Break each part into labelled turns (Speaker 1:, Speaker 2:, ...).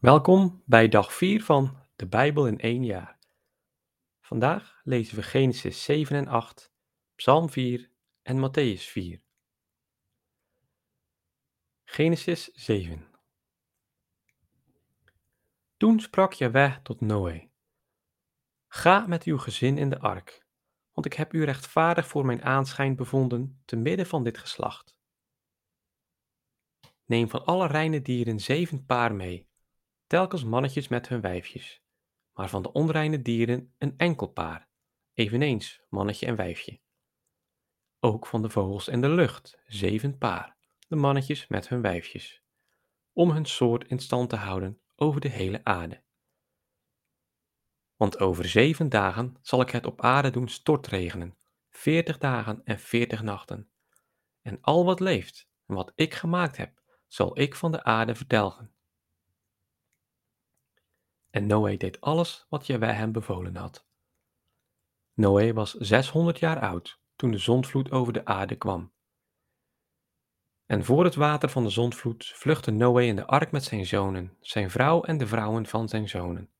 Speaker 1: Welkom bij dag 4 van de Bijbel in één jaar. Vandaag lezen we Genesis 7 en 8, Psalm 4 en Matthäus 4. Genesis 7 Toen sprak Jaweh tot Noé: Ga met uw gezin in de ark, want ik heb u rechtvaardig voor mijn aanschijn bevonden te midden van dit geslacht. Neem van alle reine dieren zeven paar mee telkens mannetjes met hun wijfjes, maar van de onreine dieren een enkel paar, eveneens mannetje en wijfje. Ook van de vogels en de lucht zeven paar, de mannetjes met hun wijfjes, om hun soort in stand te houden over de hele aarde. Want over zeven dagen zal ik het op aarde doen stortregenen, veertig dagen en veertig nachten. En al wat leeft en wat ik gemaakt heb, zal ik van de aarde vertelgen. En Noé deed alles wat Jaweh hem bevolen had. Noé was 600 jaar oud toen de zondvloed over de aarde kwam. En voor het water van de zondvloed vluchtte Noé in de ark met zijn zonen, zijn vrouw en de vrouwen van zijn zonen.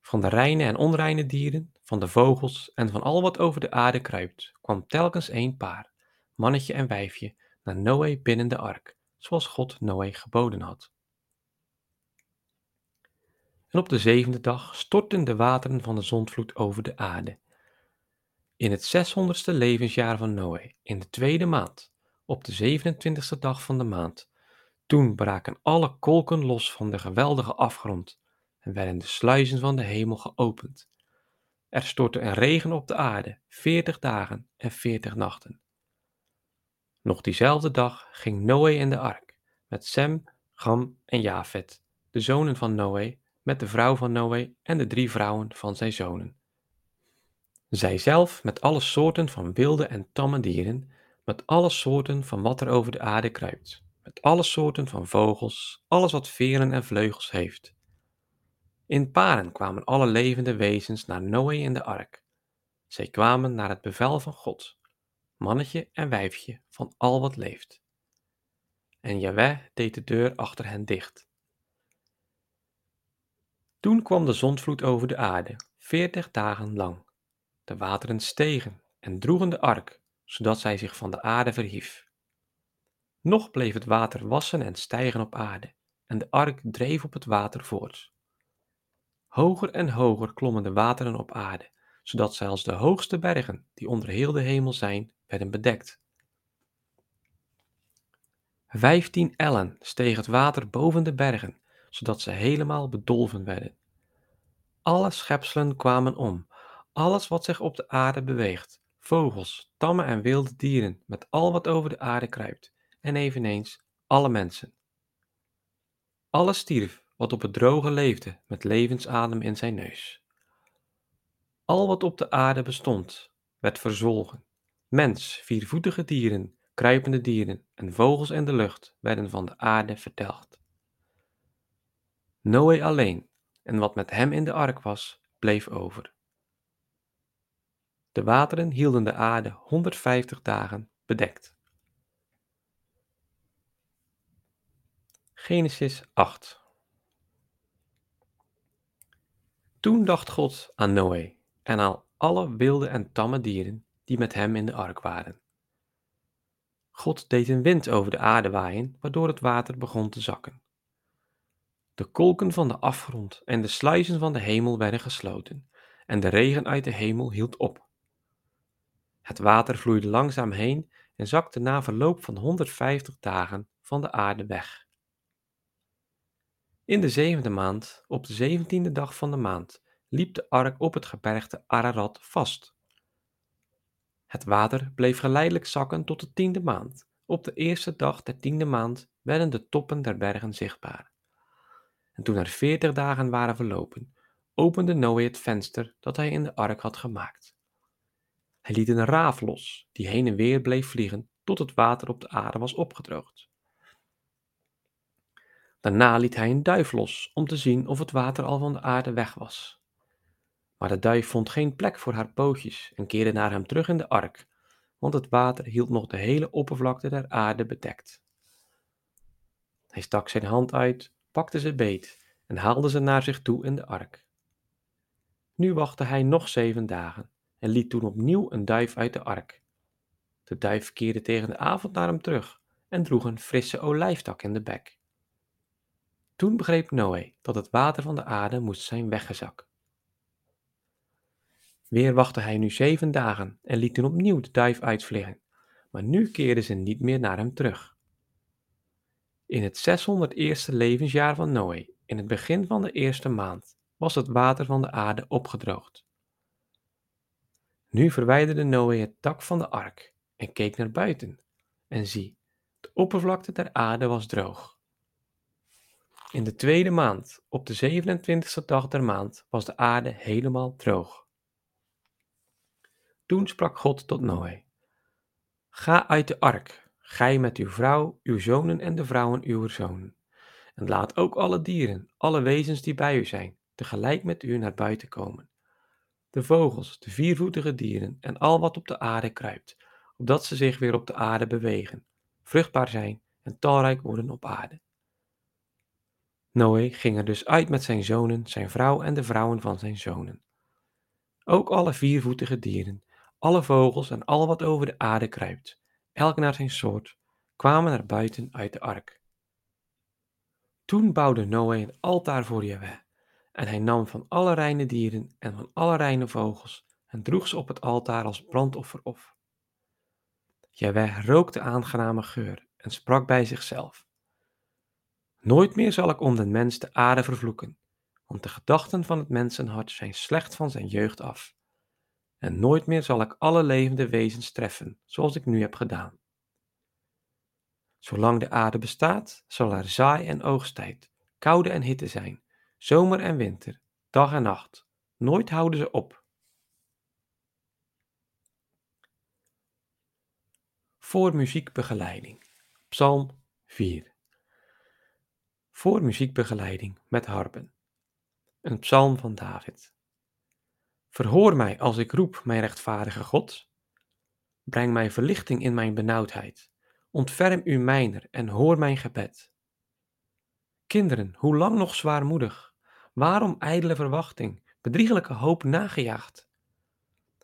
Speaker 1: Van de reine en onreine dieren, van de vogels en van al wat over de aarde kruipt, kwam telkens één paar, mannetje en wijfje, naar Noé binnen de ark, zoals God Noé geboden had. En op de zevende dag stortten de wateren van de zondvloed over de aarde. In het zeshonderdste levensjaar van Noé, in de tweede maand, op de 27ste dag van de maand, toen braken alle kolken los van de geweldige afgrond en werden de sluizen van de hemel geopend. Er stortte een regen op de aarde, veertig dagen en veertig nachten. Nog diezelfde dag ging Noé in de ark, met Sem, Gam en Jafet, de zonen van Noé, met de vrouw van Noé en de drie vrouwen van zijn zonen. Zij zelf met alle soorten van wilde en tamme dieren, met alle soorten van wat er over de aarde kruipt, met alle soorten van vogels, alles wat veren en vleugels heeft. In paren kwamen alle levende wezens naar Noé in de ark. Zij kwamen naar het bevel van God, mannetje en wijfje van al wat leeft. En Jaweh deed de deur achter hen dicht. Toen kwam de zondvloed over de aarde, veertig dagen lang. De wateren stegen en droegen de ark, zodat zij zich van de aarde verhief. Nog bleef het water wassen en stijgen op aarde, en de ark dreef op het water voort. Hoger en hoger klommen de wateren op aarde, zodat als de hoogste bergen, die onder heel de hemel zijn, werden bedekt. Vijftien ellen steeg het water boven de bergen, zodat ze helemaal bedolven werden. Alle schepselen kwamen om, alles wat zich op de aarde beweegt, vogels, tamme en wilde dieren, met al wat over de aarde kruipt, en eveneens alle mensen. Alles stierf wat op het droge leefde, met levensadem in zijn neus. Al wat op de aarde bestond, werd verzwolgen. Mens, viervoetige dieren, kruipende dieren en vogels in de lucht werden van de aarde vertelgd. Noé alleen en wat met hem in de ark was, bleef over. De wateren hielden de aarde 150 dagen bedekt. Genesis 8 Toen dacht God aan Noé en aan alle wilde en tamme dieren die met hem in de ark waren. God deed een wind over de aarde waaien, waardoor het water begon te zakken. De kolken van de afgrond en de sluizen van de hemel werden gesloten, en de regen uit de hemel hield op. Het water vloeide langzaam heen en zakte na verloop van 150 dagen van de aarde weg. In de zevende maand, op de zeventiende dag van de maand, liep de ark op het gebergte Ararat vast. Het water bleef geleidelijk zakken tot de tiende maand. Op de eerste dag der tiende maand werden de toppen der bergen zichtbaar. En toen er veertig dagen waren verlopen, opende Noé het venster dat hij in de ark had gemaakt. Hij liet een raaf los, die heen en weer bleef vliegen tot het water op de aarde was opgedroogd. Daarna liet hij een duif los om te zien of het water al van de aarde weg was. Maar de duif vond geen plek voor haar pootjes en keerde naar hem terug in de ark, want het water hield nog de hele oppervlakte der aarde bedekt. Hij stak zijn hand uit pakte ze beet en haalde ze naar zich toe in de ark. Nu wachtte hij nog zeven dagen en liet toen opnieuw een duif uit de ark. De duif keerde tegen de avond naar hem terug en droeg een frisse olijftak in de bek. Toen begreep Noé dat het water van de aarde moest zijn weggezakt. Weer wachtte hij nu zeven dagen en liet toen opnieuw de duif uitvliegen, maar nu keerde ze niet meer naar hem terug. In het 601ste levensjaar van Noé, in het begin van de eerste maand, was het water van de aarde opgedroogd. Nu verwijderde Noé het dak van de ark en keek naar buiten, en zie, de oppervlakte der aarde was droog. In de tweede maand, op de 27ste dag der maand, was de aarde helemaal droog. Toen sprak God tot Noé: Ga uit de ark, gij met uw vrouw, uw zonen en de vrouwen uw zonen. En laat ook alle dieren, alle wezens die bij u zijn, tegelijk met u naar buiten komen. De vogels, de viervoetige dieren en al wat op de aarde kruipt, opdat ze zich weer op de aarde bewegen, vruchtbaar zijn en talrijk worden op aarde. Noé ging er dus uit met zijn zonen, zijn vrouw en de vrouwen van zijn zonen. Ook alle viervoetige dieren, alle vogels en al wat over de aarde kruipt, elk naar zijn soort, kwamen naar buiten uit de ark. Toen bouwde Noé een altaar voor Jahweh, en hij nam van alle reine dieren en van alle reine vogels en droeg ze op het altaar als brandoffer op. Jaweh rook de aangename geur en sprak bij zichzelf. Nooit meer zal ik om den mens de aarde vervloeken, want de gedachten van het mensenhart zijn slecht van zijn jeugd af. En nooit meer zal ik alle levende wezens treffen, zoals ik nu heb gedaan. Zolang de aarde bestaat, zal er zaai- en oogsttijd, koude en hitte zijn, zomer en winter, dag en nacht. Nooit houden ze op. Voor muziekbegeleiding. Psalm 4. Voor muziekbegeleiding met harpen. Een psalm van David. Verhoor mij als ik roep, mijn rechtvaardige God. Breng mij verlichting in mijn benauwdheid. Ontferm u mijner en hoor mijn gebed. Kinderen, hoe lang nog zwaarmoedig? Waarom ijdele verwachting, bedriegelijke hoop nagejaagd?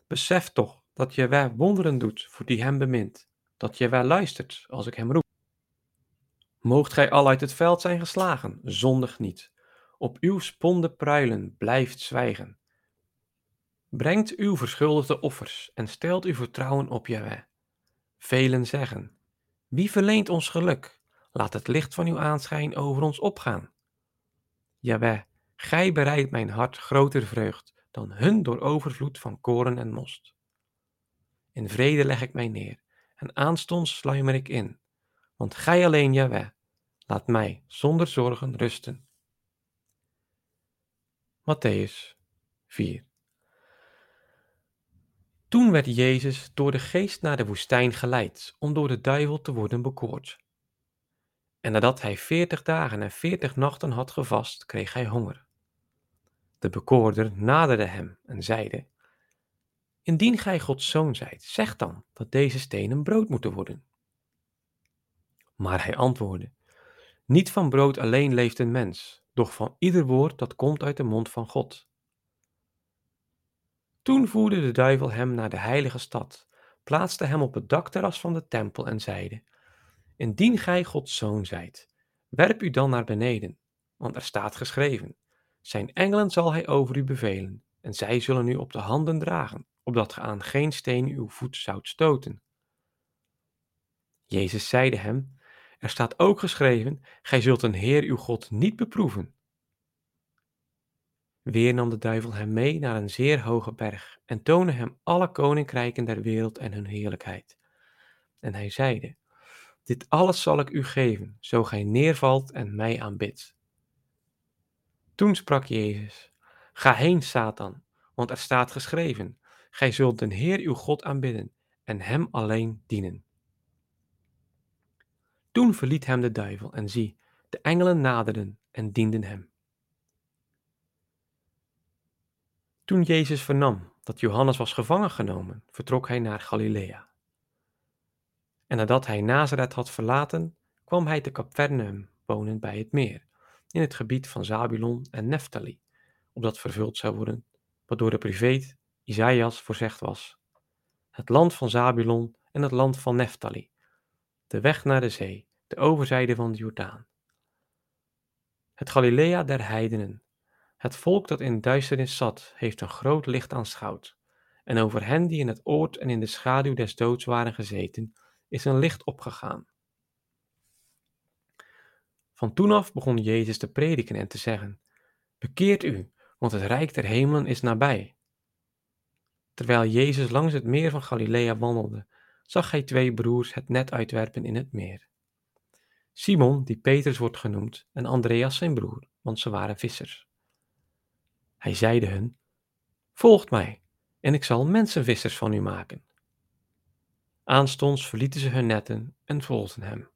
Speaker 1: Besef toch dat je wij wonderen doet voor die hem bemint, dat je wel luistert als ik hem roep. Moogt gij al uit het veld zijn geslagen, zondig niet. Op uw sponde pruilen blijft zwijgen. Brengt uw verschuldigde offers en stelt uw vertrouwen op Jahweh. Velen zeggen, wie verleent ons geluk? Laat het licht van uw aanschijn over ons opgaan. Jawel, gij bereidt mijn hart groter vreugd dan hun door overvloed van koren en most. In vrede leg ik mij neer en aanstonds sluimer ik in, want gij alleen, Jawel, laat mij zonder zorgen rusten. Matthäus 4 Toen werd Jezus door de geest naar de woestijn geleid om door de duivel te worden bekoord. En nadat hij veertig dagen en veertig nachten had gevast, kreeg hij honger. De bekoorder naderde hem en zeide: Indien gij Gods zoon zijt, zeg dan dat deze stenen brood moeten worden. Maar hij antwoordde: Niet van brood alleen leeft een mens, doch van ieder woord dat komt uit de mond van God. Toen voerde de duivel hem naar de heilige stad, plaatste hem op het dakterras van de tempel en zeide: Indien gij Gods zoon zijt, werp u dan naar beneden, want er staat geschreven: Zijn engelen zal hij over u bevelen, en zij zullen u op de handen dragen, opdat ge aan geen steen uw voet zoudt stoten. Jezus zeide hem: Er staat ook geschreven: Gij zult een Heer uw God niet beproeven. Weer nam de duivel hem mee naar een zeer hoge berg en toonde hem alle koninkrijken der wereld en hun heerlijkheid. En hij zeide: dit alles zal ik u geven, zo gij neervalt en mij aanbidt. Toen sprak Jezus: Ga heen, Satan, want er staat geschreven: Gij zult den Heer uw God aanbidden en hem alleen dienen. Toen verliet hem de duivel en zie, de engelen naderden en dienden hem. Toen Jezus vernam dat Johannes was gevangen genomen, vertrok hij naar Galilea. En nadat hij Nazareth had verlaten, kwam hij te Capernaum wonen bij het meer, in het gebied van Zabulon en Neftali, opdat vervuld zou worden wat door de profeet Isaïas voorzegd was. Het land van Zabulon en het land van Neftali, de weg naar de zee, de overzijde van de Jordaan. Het Galilea der heidenen, het volk dat in duisternis zat, heeft een groot licht aanschouwd. En over hen die in het oord en in de schaduw des doods waren gezeten, is een licht opgegaan. Van toen af begon Jezus te prediken en te zeggen: Bekeert u, want het rijk der hemelen is nabij. Terwijl Jezus langs het meer van Galilea wandelde, zag hij twee broers het net uitwerpen in het meer. Simon, die Petrus wordt genoemd, en Andreas zijn broer, want ze waren vissers. Hij zeide hun: Volgt mij, en ik zal mensenvissers van u maken. Aanstonds verlieten ze hun netten en volgden hem.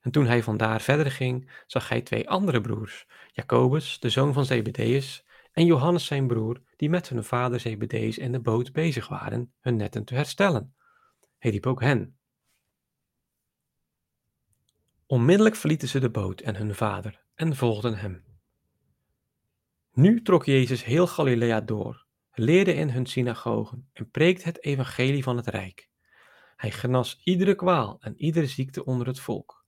Speaker 1: En toen hij vandaar verder ging, zag hij twee andere broers, Jacobus, de zoon van Zebedeus, en Johannes zijn broer, die met hun vader Zebedeus in de boot bezig waren hun netten te herstellen. Hij riep ook hen. Onmiddellijk verlieten ze de boot en hun vader en volgden hem. Nu trok Jezus heel Galilea door, leerde in hun synagogen en preekte het evangelie van het rijk. Hij genas iedere kwaal en iedere ziekte onder het volk.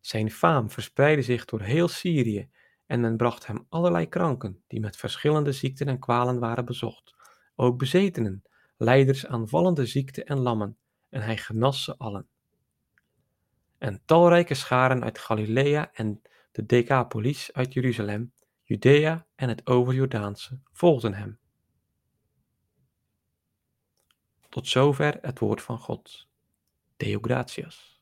Speaker 1: Zijn faam verspreidde zich door heel Syrië en men bracht hem allerlei kranken die met verschillende ziekten en kwalen waren bezocht, ook bezetenen, leiders aan vallende ziekten en lammen, en hij genas ze allen. En talrijke scharen uit Galilea en de Decapolis uit Jeruzalem, Judea en het overjordaanse volgden hem. Tot zover het woord van God. Deo gratias.